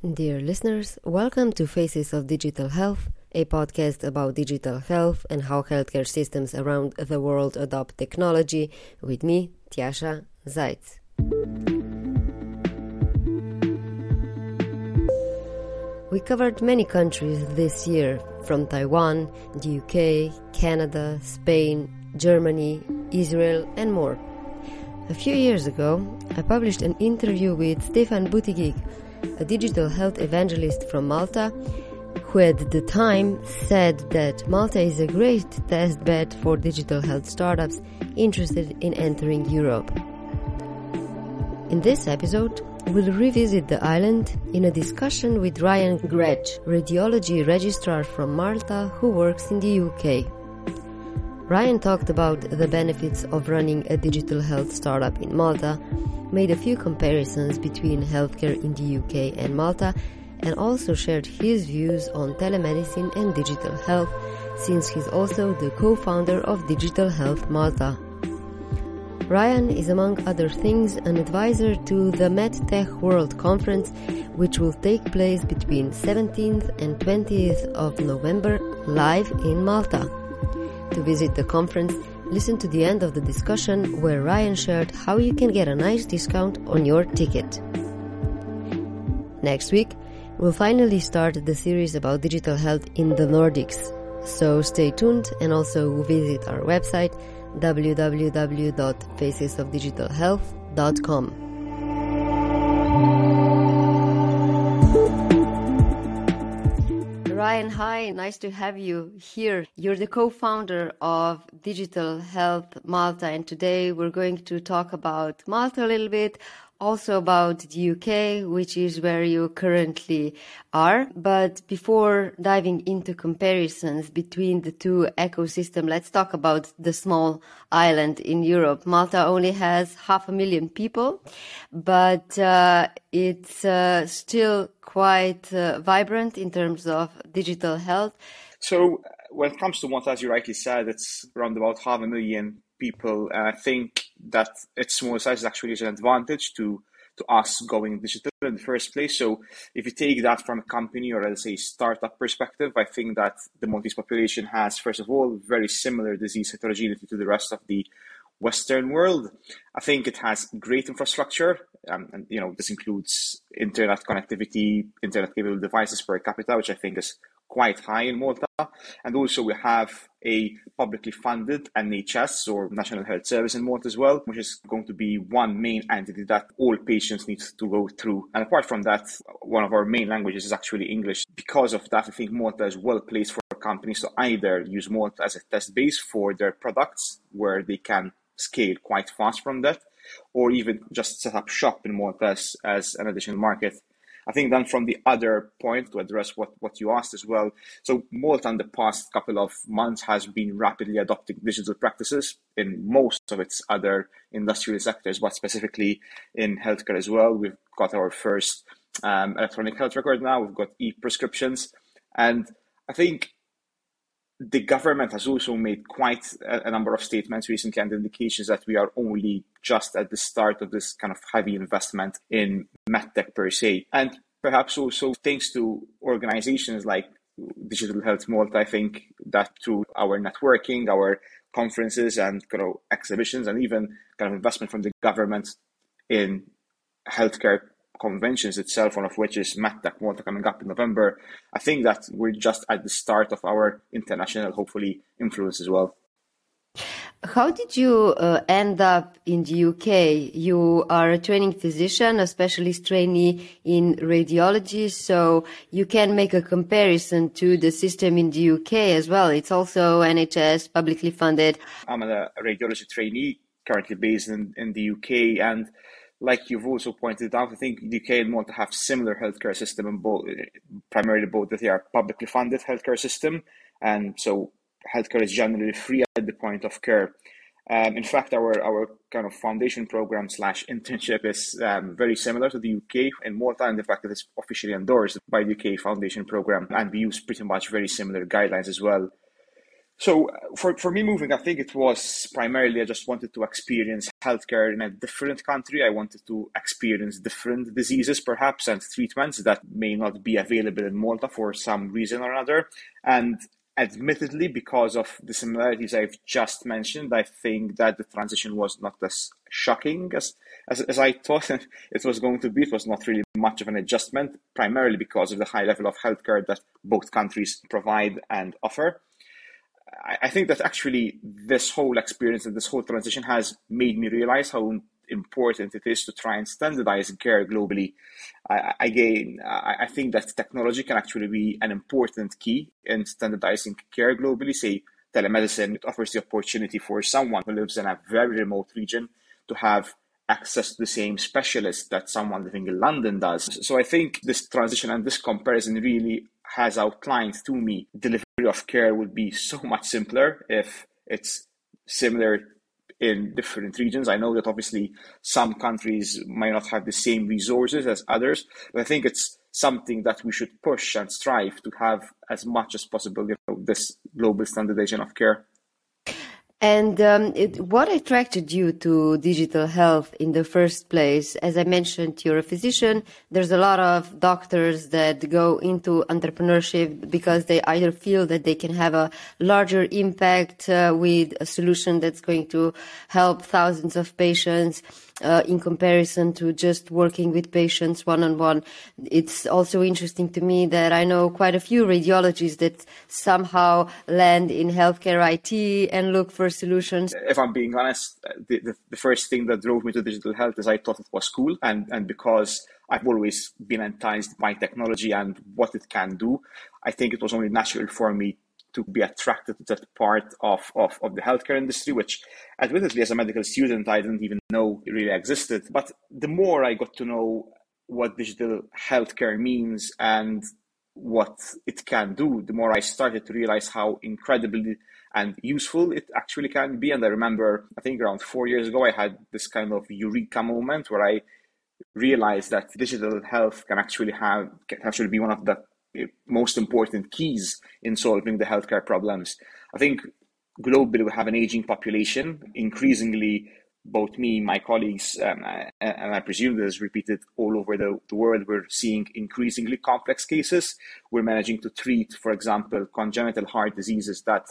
Dear listeners, welcome to Faces of Digital Health, a podcast about digital health and how healthcare systems around the world adopt technology with me, Tjasa Zajc. We covered many countries this year, from Taiwan, the UK, Canada, Spain, Germany, Israel, and more. A few years ago, I published an interview with Stefan Buttigieg, a digital health evangelist from Malta, who at the time said that Malta is a great test bed for digital health startups interested in entering Europe. In this episode, we'll revisit the island in a discussion with Ryan Grech, radiology registrar from Malta who works in the UK. Ryan talked about the benefits of running a digital health startup in Malta, made a few comparisons between healthcare in the UK and Malta, and also shared his views on telemedicine and digital health, since he's also the co-founder of Digital Health Malta. Ryan is among other things an advisor to the MedTech World Conference, which will take place between 17th and 20th of November live in Malta. To visit the conference, listen to the end of the discussion where Ryan shared how you can get a nice discount on your ticket. Next week, we'll finally start the series about digital health in the Nordics. So stay tuned and also visit our website www.facesofdigitalhealth.com. Ryan, hi, nice to have you here. You're the co founder of Digital Health Malta, and today we're going to talk about Malta a little bit, also about the UK, which is where you currently are. But before diving into comparisons between the two ecosystems, let's talk about the small island in Europe. Malta only has half a million people, but uh, it's uh, still quite uh, vibrant in terms of digital health. So, when it comes to Malta, as you rightly said, it's around about half a million people. And I think that its small size is actually is an advantage to to us going digital in the first place. So if you take that from a company or let's say startup perspective, I think that the Maltese population has, first of all, very similar disease heterogeneity to the rest of the Western world. I think it has great infrastructure, um, and you know this includes internet connectivity, internet capable devices per capita, which I think is quite high in Malta. And also we have a publicly funded NHS or National Health Service in Malta as well, which is going to be one main entity that all patients need to go through. And apart from that, one of our main languages is actually English. Because of that, I think Malta is well placed for companies to either use Malta as a test base for their products where they can scale quite fast from that, or even just set up shop in Malta as, as an additional market. I think then from the other point to address what, what you asked as well. So Malta in the past couple of months has been rapidly adopting digital practices in most of its other industrial sectors, but specifically in healthcare as well. We've got our first um, electronic health record now. We've got e-prescriptions. And I think the government has also made quite a, a, number of statements recently and indications that we are only just at the start of this kind of heavy investment in medtech per se. And perhaps also thanks to organizations like Digital Health Malta, I think that through our networking, our conferences and kind of exhibitions and even kind of investment from the government in healthcare conventions itself, one of which is MedTech Malta coming up in November. I think that we're just at the start of our international, hopefully, influence as well. How did you uh, end up in the UK? You are a training physician, a specialist trainee in radiology, so you can make a comparison to the system in the UK as well. It's also NHS, publicly funded. I'm a radiology trainee, currently based in, in the UK, and like you've also pointed out, I think UK and Malta have similar healthcare system in both, primarily both that they are publicly funded healthcare system, and so healthcare is generally free at the point of care. Um, in fact, our our kind of foundation program slash internship is um, very similar to the UK and Malta, and the fact that it's officially endorsed by the UK foundation program, and we use pretty much very similar guidelines as well. So uh, for, for me moving, I think it was primarily I just wanted to experience healthcare in a different country. I wanted to experience different diseases perhaps and treatments that may not be available in Malta for some reason or another. And admittedly, because of the similarities I've just mentioned, I think that the transition was not as shocking as, as, as I thought it was going to be. It was not really much of an adjustment, primarily because of the high level of healthcare that both countries provide and offer. I think that actually this whole experience and this whole transition has made me realize how important it is to try and standardize care globally. I, again, I, I think that technology can actually be an important key in standardizing care globally. Say, telemedicine, it offers the opportunity for someone who lives in a very remote region to have access to the same specialist that someone living in London does. So I think this transition and this comparison really has outlined to me delivery of care would be so much simpler if it's similar in different regions. I know that obviously some countries might not have the same resources as others, but I think it's something that we should push and strive to have as much as possible you know, this global standardization of care. And um, it, what attracted you to digital health in the first place? As I mentioned, you're a physician. There's a lot of doctors that go into entrepreneurship because they either feel that they can have a larger impact uh, with a solution that's going to help thousands of patients uh, in comparison to just working with patients one on one. It's also interesting to me that I know quite a few radiologists that somehow land in healthcare IT and look for solutions. If I'm being honest, the, the, the first thing that drove me to digital health is I thought it was cool, and, and because I've always been enticed by technology and what it can do, I think it was only natural for me to be attracted to that part of, of, of the healthcare industry, which admittedly as a medical student, I didn't even know it really existed. But the more I got to know what digital healthcare means and what it can do, the more I started to realize how incredibly and useful it actually can be. And I remember, I think around four years ago, I had this kind of eureka moment where I realized that digital health can actually have can actually be one of the most important keys in solving the healthcare problems. I think globally we have an aging population. Increasingly, both me, my colleagues, um, and I presume this is repeated all over the, the world, we're seeing increasingly complex cases. We're managing to treat, for example, congenital heart diseases that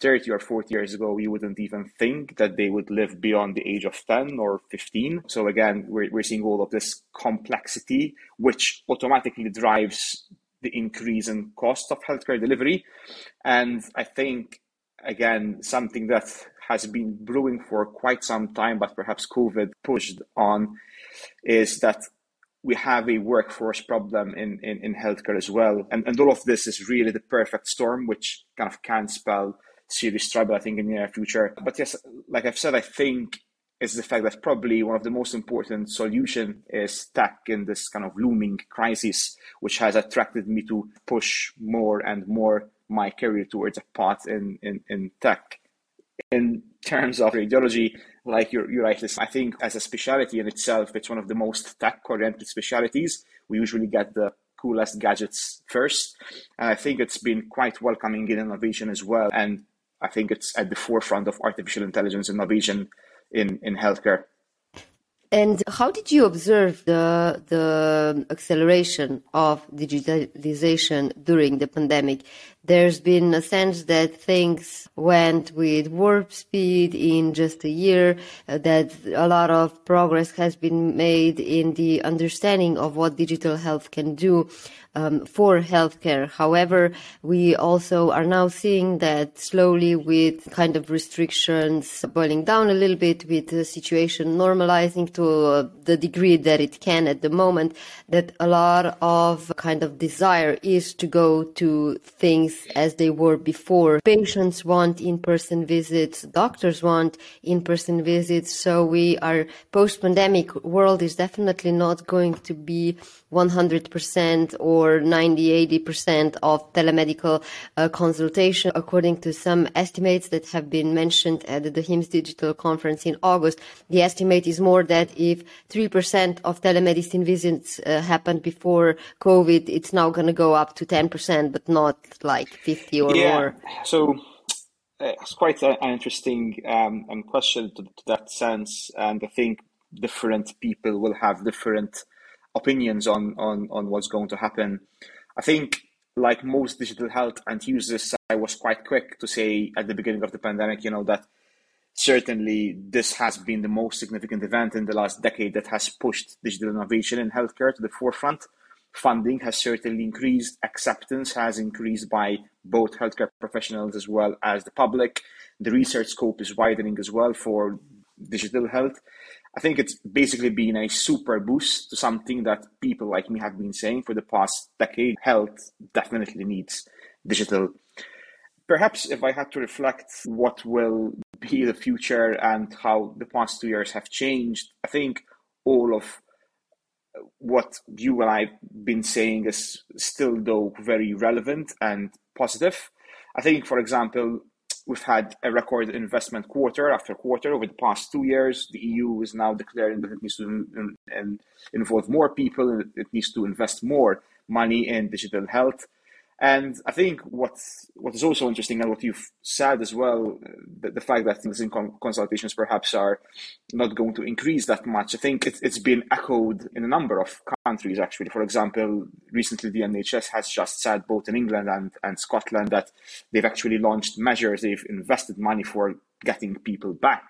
30 or 40 years ago, we wouldn't even think that they would live beyond the age of 10 or 15. So again, we're, we're seeing all of this complexity, which automatically drives the increase in cost of healthcare delivery. And I think, again, something that has been brewing for quite some time, but perhaps COVID pushed on, is that we have a workforce problem in, in, in healthcare as well. And, and all of this is really the perfect storm, which kind of can spell serious trouble, I think, in the near future. But yes, like I've said, I think is the fact that probably one of the most important solution is tech in this kind of looming crisis, which has attracted me to push more and more my career towards a path in, in, in tech. In terms of radiology, like you're, you're right, I think as a specialty in itself, it's one of the most tech-oriented specialties. We usually get the coolest gadgets first. And I think it's been quite welcoming in innovation as well. And I think it's at the forefront of artificial intelligence innovation in, in healthcare. And how did you observe the the acceleration of digitalization during the pandemic? There's been a sense that things went with warp speed in just a year, uh, that a lot of progress has been made in the understanding of what digital health can do um, for healthcare. However, we also are now seeing that slowly with kind of restrictions boiling down a little bit with the situation normalizing to uh, the degree that it can at the moment, that a lot of kind of desire is to go to things as they were before. Patients want in-person visits, doctors want in-person visits. So we are post-pandemic world is definitely not going to be 100% or 90, 80% of telemedical uh, consultation, according to some estimates that have been mentioned at the HIMSS Digital Conference in August. The estimate is more that if 3% of telemedicine visits uh, happened before COVID, it's now going to go up to 10%, but not like 50 or yeah. more. So it's quite an interesting um, question to, to, that sense, and I think different people will have different opinions on, on, on what's going to happen. I think, like most digital health and users, I was quite quick to say at the beginning of the pandemic, you know, that certainly this has been the most significant event in the last decade that has pushed digital innovation in healthcare to the forefront. Funding has certainly increased, acceptance has increased by both healthcare professionals as well as the public. The research scope is widening as well for digital health. I think it's basically been a super boost to something that people like me have been saying for the past decade. Health definitely needs digital. Perhaps if I had to reflect what will be the future and how the past two years have changed, I think all of what you and I've been saying is still, though, very relevant and positive. I think, for example, We've had a record investment quarter after quarter over the past two years. The EU is now declaring that it needs to involve more people and it needs to invest more money in digital health. And I think what's what is also interesting and what you've said as well, the, the fact that things in consultations perhaps are not going to increase that much. I think it, it's been echoed in a number of countries actually. For example, recently the NHS has just said both in England and, and Scotland that they've actually launched measures, they've invested money for getting people back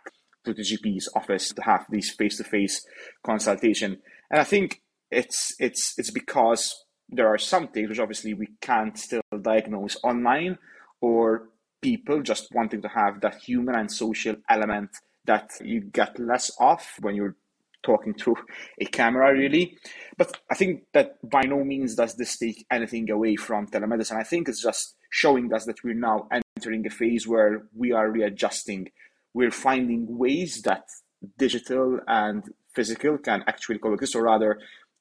to the GP's office to have these face-to-face consultation. And I think it's it's it's because there are some things which obviously we can't still diagnose online or people just wanting to have that human and social element that you get less of when you're talking through a camera really. But i think that by no means does this take anything away from telemedicine. I think it's just showing us that we're now entering a phase where we are readjusting. We're finding ways that digital and physical can actually coexist or rather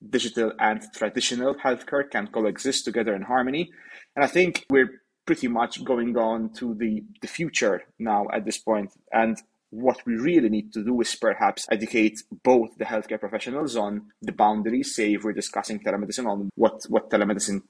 digital and traditional healthcare can coexist together in harmony. And I think we're pretty much going on to the, the future now at this point. And what we really need to do is perhaps educate both the healthcare professionals on the boundaries, say if we're discussing telemedicine, on what, what telemedicine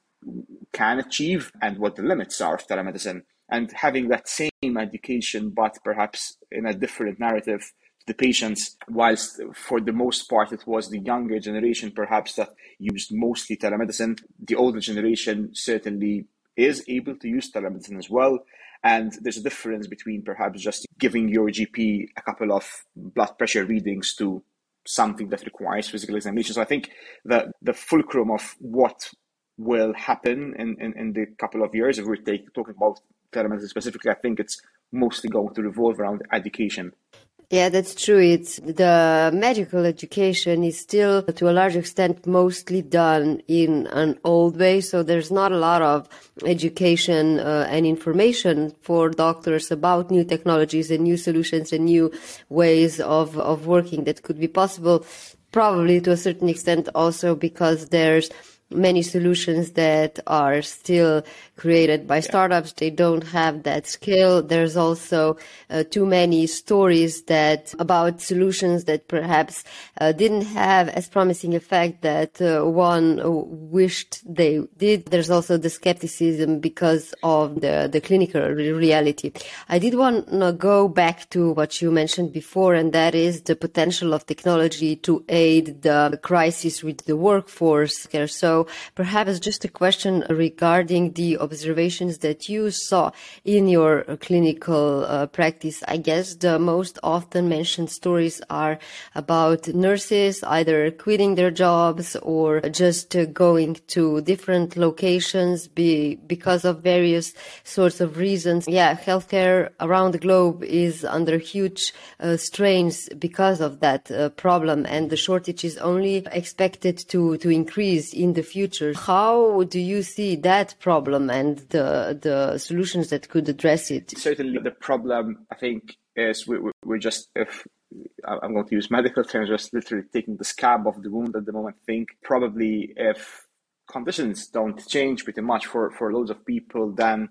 can achieve and what the limits are of telemedicine. And having that same education, but perhaps in a different narrative the patients, whilst for the most part it was the younger generation perhaps that used mostly telemedicine, the older generation certainly is able to use telemedicine as well. And there's a difference between perhaps just giving your GP a couple of blood pressure readings to something that requires physical examination. So I think that the fulcrum of what will happen in, in, in the couple of years, if we're take, talking about telemedicine specifically, I think it's mostly going to revolve around education. Yeah, that's true. It's the medical education is still to a large extent mostly done in an old way. So there's not a lot of education uh, and information for doctors about new technologies and new solutions and new ways of, of working that could be possible. Probably to a certain extent also because there's many solutions that are still created by startups. They don't have that scale. There's also uh, too many stories that about solutions that perhaps uh, didn't have as promising effect that uh, one wished they did. There's also the skepticism because of the, the clinical reality. I did want to go back to what you mentioned before, and that is the potential of technology to aid the crisis with the workforce. So perhaps just a question regarding the observations that you saw in your clinical uh, practice, I guess the most often mentioned stories are about nurses either quitting their jobs or just uh, going to different locations be, because of various sorts of reasons. Yeah, healthcare around the globe is under huge uh, strains because of that uh, problem and the shortage is only expected to, to increase in the future. How do you see that problem and the the solutions that could address it? Certainly, the problem I think is we, we're just if I'm going to use medical terms, just literally taking the scab of the wound at the moment. I think probably if conditions don't change pretty much for for loads of people, then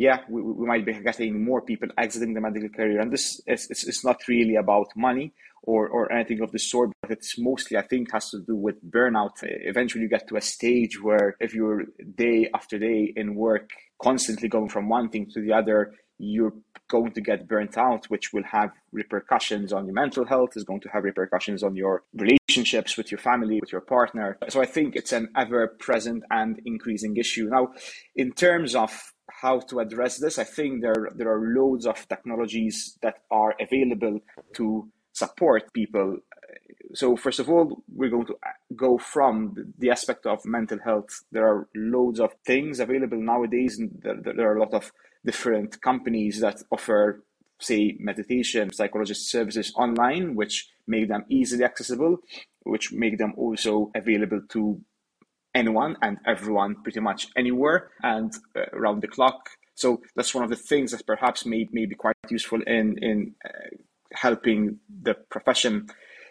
yeah, we, we might be getting more people exiting the medical career. And this is it's, it's not really about money or, or anything of the sort, but it's mostly, I think, has to do with burnout. Eventually, you get to a stage where if you're day after day in work, constantly going from one thing to the other, you're going to get burnt out, which will have repercussions on your mental health, is going to have repercussions on your relationships with your family, with your partner. So I think it's an ever present and increasing issue. Now, in terms of how to address this, I think there, there are loads of technologies that are available to support people. So, first of all, we're going to uh, go from the aspect of mental health. There are loads of things available nowadays, and there, there are a lot of different companies that offer say meditation psychologist services online which make them easily accessible which make them also available to anyone and everyone pretty much anywhere and uh, around the clock so that's one of the things that perhaps may, may be quite useful in in uh, helping the profession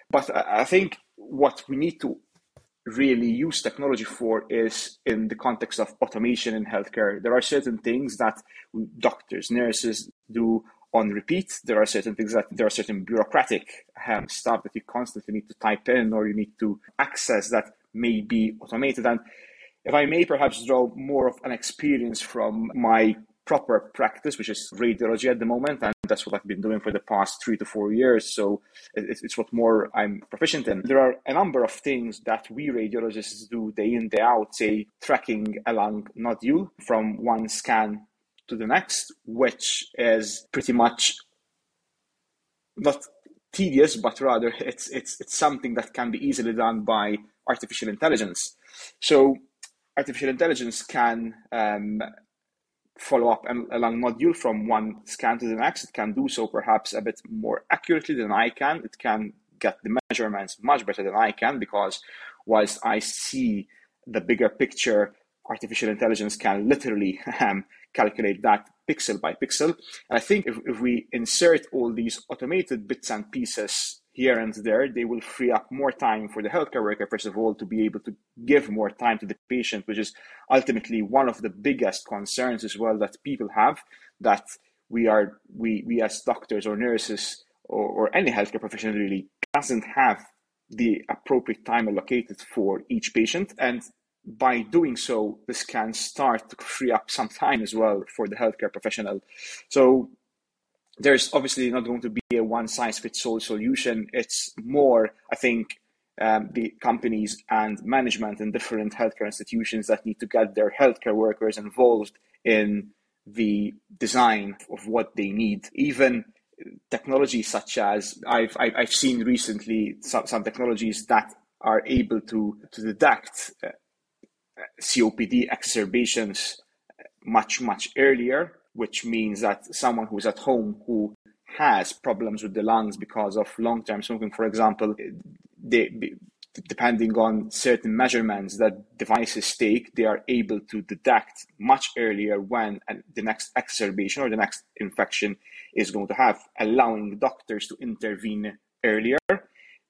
but i think what we need to really use technology for is in the context of automation in healthcare. There are certain things that doctors, nurses do on repeat. There are certain things that there are certain bureaucratic um, stuff that you constantly need to type in or you need to access that may be automated. And if I may perhaps draw more of an experience from my proper practice, which is radiology at the moment, and that's what I've been doing for the past three to four years. So it's, what more I'm proficient in. There are a number of things that we radiologists do day in, day out, say tracking a lung nodule from one scan to the next, which is pretty much not tedious, but rather it's it's it's something that can be easily done by artificial intelligence. So artificial intelligence can um, follow up a lung nodule from one scan to the next. It can do so perhaps a bit more accurately than I can. It can get the measurements much better than I can because whilst I see the bigger picture, artificial intelligence can literally um, calculate that pixel by pixel. And I think if, if we insert all these automated bits and pieces here and there, they will free up more time for the healthcare worker, first of all, to be able to give more time to the patient, which is ultimately one of the biggest concerns as well that people have that we are we we as doctors or nurses or, or any healthcare professional really doesn't have the appropriate time allocated for each patient and by doing so this can start to free up some time as well for the healthcare professional so there's obviously not going to be a one size fits all solution. It's more, I think, um, the companies and management and different healthcare institutions that need to get their healthcare workers involved in the design of what they need. Even technologies such as I've, I've seen recently some, some technologies that are able to, to detect uh, COPD exacerbations much, much earlier which means that someone who's at home who has problems with the lungs because of long-term smoking, for example, they, depending on certain measurements that devices take, they are able to detect much earlier when the next exacerbation or the next infection is going to have, allowing doctors to intervene earlier,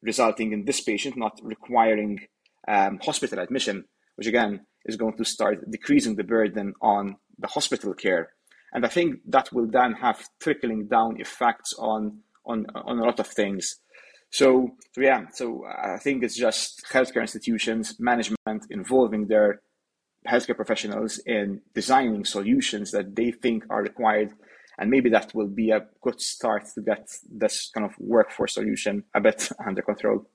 resulting in this patient not requiring um, hospital admission, which again is going to start decreasing the burden on the hospital care. And I think that will then have trickling down effects on on on a lot of things. So, so yeah, so I think it's just healthcare institutions, management involving their healthcare professionals in designing solutions that they think are required. And maybe that will be a good start to get this kind of workforce solution a bit under control.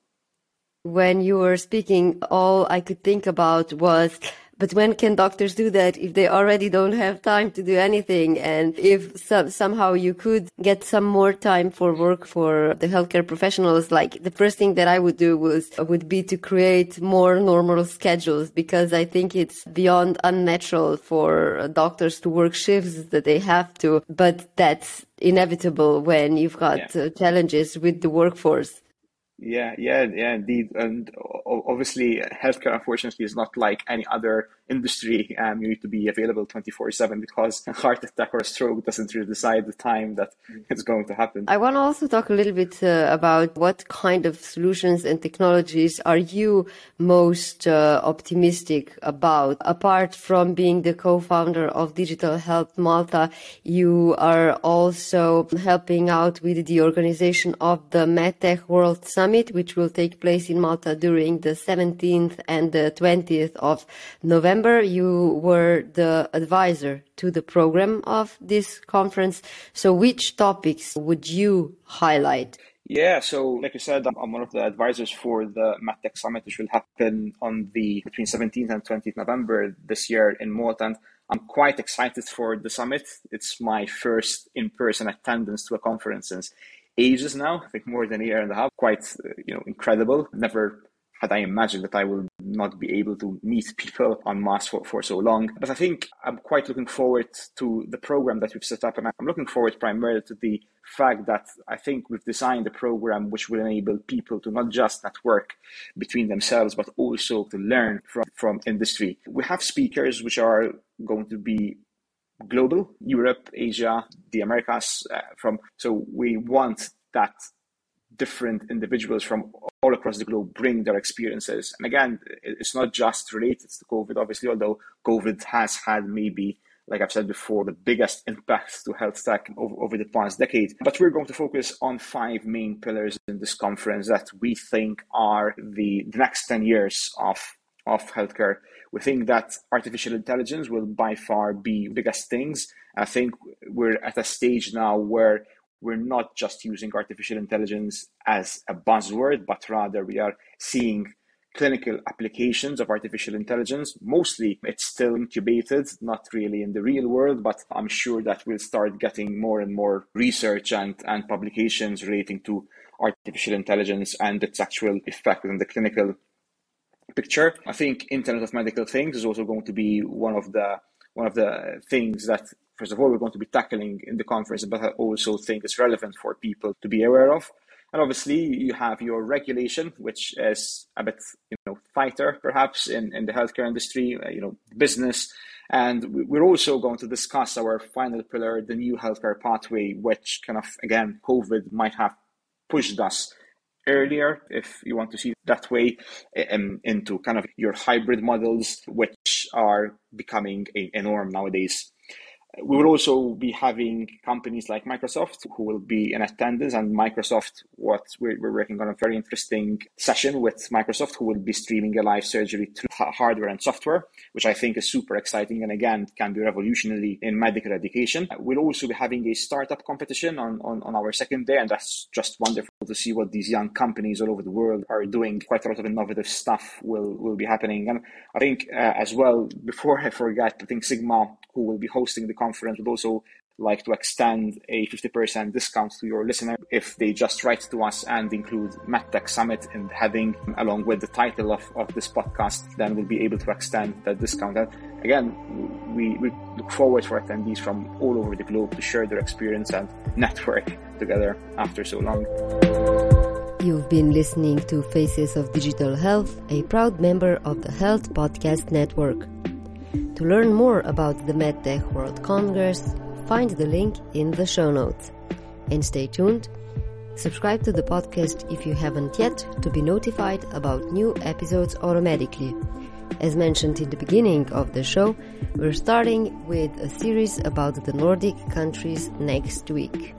When you were speaking, all I could think about was but when can doctors do that if they already don't have time to do anything? And if some, somehow you could get some more time for work for the healthcare professionals, like the first thing that I would do was, would be to create more normal schedules because I think it's beyond unnatural for doctors to work shifts that they have to, but that's inevitable when you've got yeah. uh, challenges with the workforce. Yeah, yeah, yeah, indeed. And obviously, healthcare, unfortunately, is not like any other industry. Um, you need to be available 24 7 because a heart attack or a stroke doesn't really decide the time that it's going to happen. I want to also talk a little bit uh, about what kind of solutions and technologies are you most uh, optimistic about? Apart from being the co founder of Digital Health Malta, you are also helping out with the organization of the MedTech World Summit Summit, which will take place in Malta during the 17th and the 20th of November. You were the advisor to the program of this conference. So which topics would you highlight? Yeah, so like you said, I'm one of the advisors for the MedTech Summit, which will happen on the between 17th and 20th November this year in Malta. And I'm quite excited for the summit. It's my first in-person attendance to a conference since ages now. I think more than a year and a half. Quite, uh, you know, incredible. Never had I imagined that I will not be able to meet people on mass for, for so long. But I think I'm quite looking forward to the program that we've set up. And I'm looking forward primarily to the fact that I think we've designed a program which will enable people to not just network between themselves, but also to learn from, from industry. We have speakers which are going to be global, Europe, Asia, the Americas, uh, from, so we want that different individuals from all across the globe bring their experiences. And again, it's not just related to COVID, obviously, although COVID has had maybe, like I've said before, the biggest impact to health tech over, over the past decade. But we're going to focus on five main pillars in this conference that we think are the, the next 10 years of, of healthcare. We think that artificial intelligence will by far be biggest things. I think we're at a stage now where we're not just using artificial intelligence as a buzzword, but rather we are seeing clinical applications of artificial intelligence. Mostly it's still incubated, not really in the real world, but I'm sure that we'll start getting more and more research and, and publications relating to artificial intelligence and its actual effect in the clinical picture. I think Internet of Medical Things is also going to be one of the one of the things that first of all, we're going to be tackling in the conference, but I also think it's relevant for people to be aware of. And obviously, you have your regulation, which is a bit, you know, fighter perhaps in, in the healthcare industry, uh, you know, business. And we're also going to discuss our final pillar, the new healthcare pathway, which kind of, again, COVID might have pushed us earlier, if you want to see that way, um, into kind of your hybrid models, which are becoming a, a norm nowadays. We will also be having companies like Microsoft who will be in attendance, and Microsoft, what we're, we're working on a very interesting session with Microsoft, who will be streaming a live surgery through hardware and software, which I think is super exciting and again can be revolutionary in medical education. We'll also be having a startup competition on, on, on our second day, and that's just wonderful to see what these young companies all over the world are doing. Quite a lot of innovative stuff will, will be happening. And I think uh, as well, before I forget, I think Sigma, who will be hosting the conference, would also like to extend a 50% discount to your listener if they just write to us and include MedTech Summit in the heading along with the title of, of this podcast, then we'll be able to extend that discount. And again, we, we look forward for attendees from all over the globe to share their experience and network together after so long. You've been listening to Faces of Digital Health, a proud member of the Health Podcast Network. To learn more about the MedTech World Congress, find the link in the show notes. And stay tuned. Subscribe to the podcast if you haven't yet to be notified about new episodes automatically. As mentioned in the beginning of the show, we're starting with a series about the Nordic countries next week.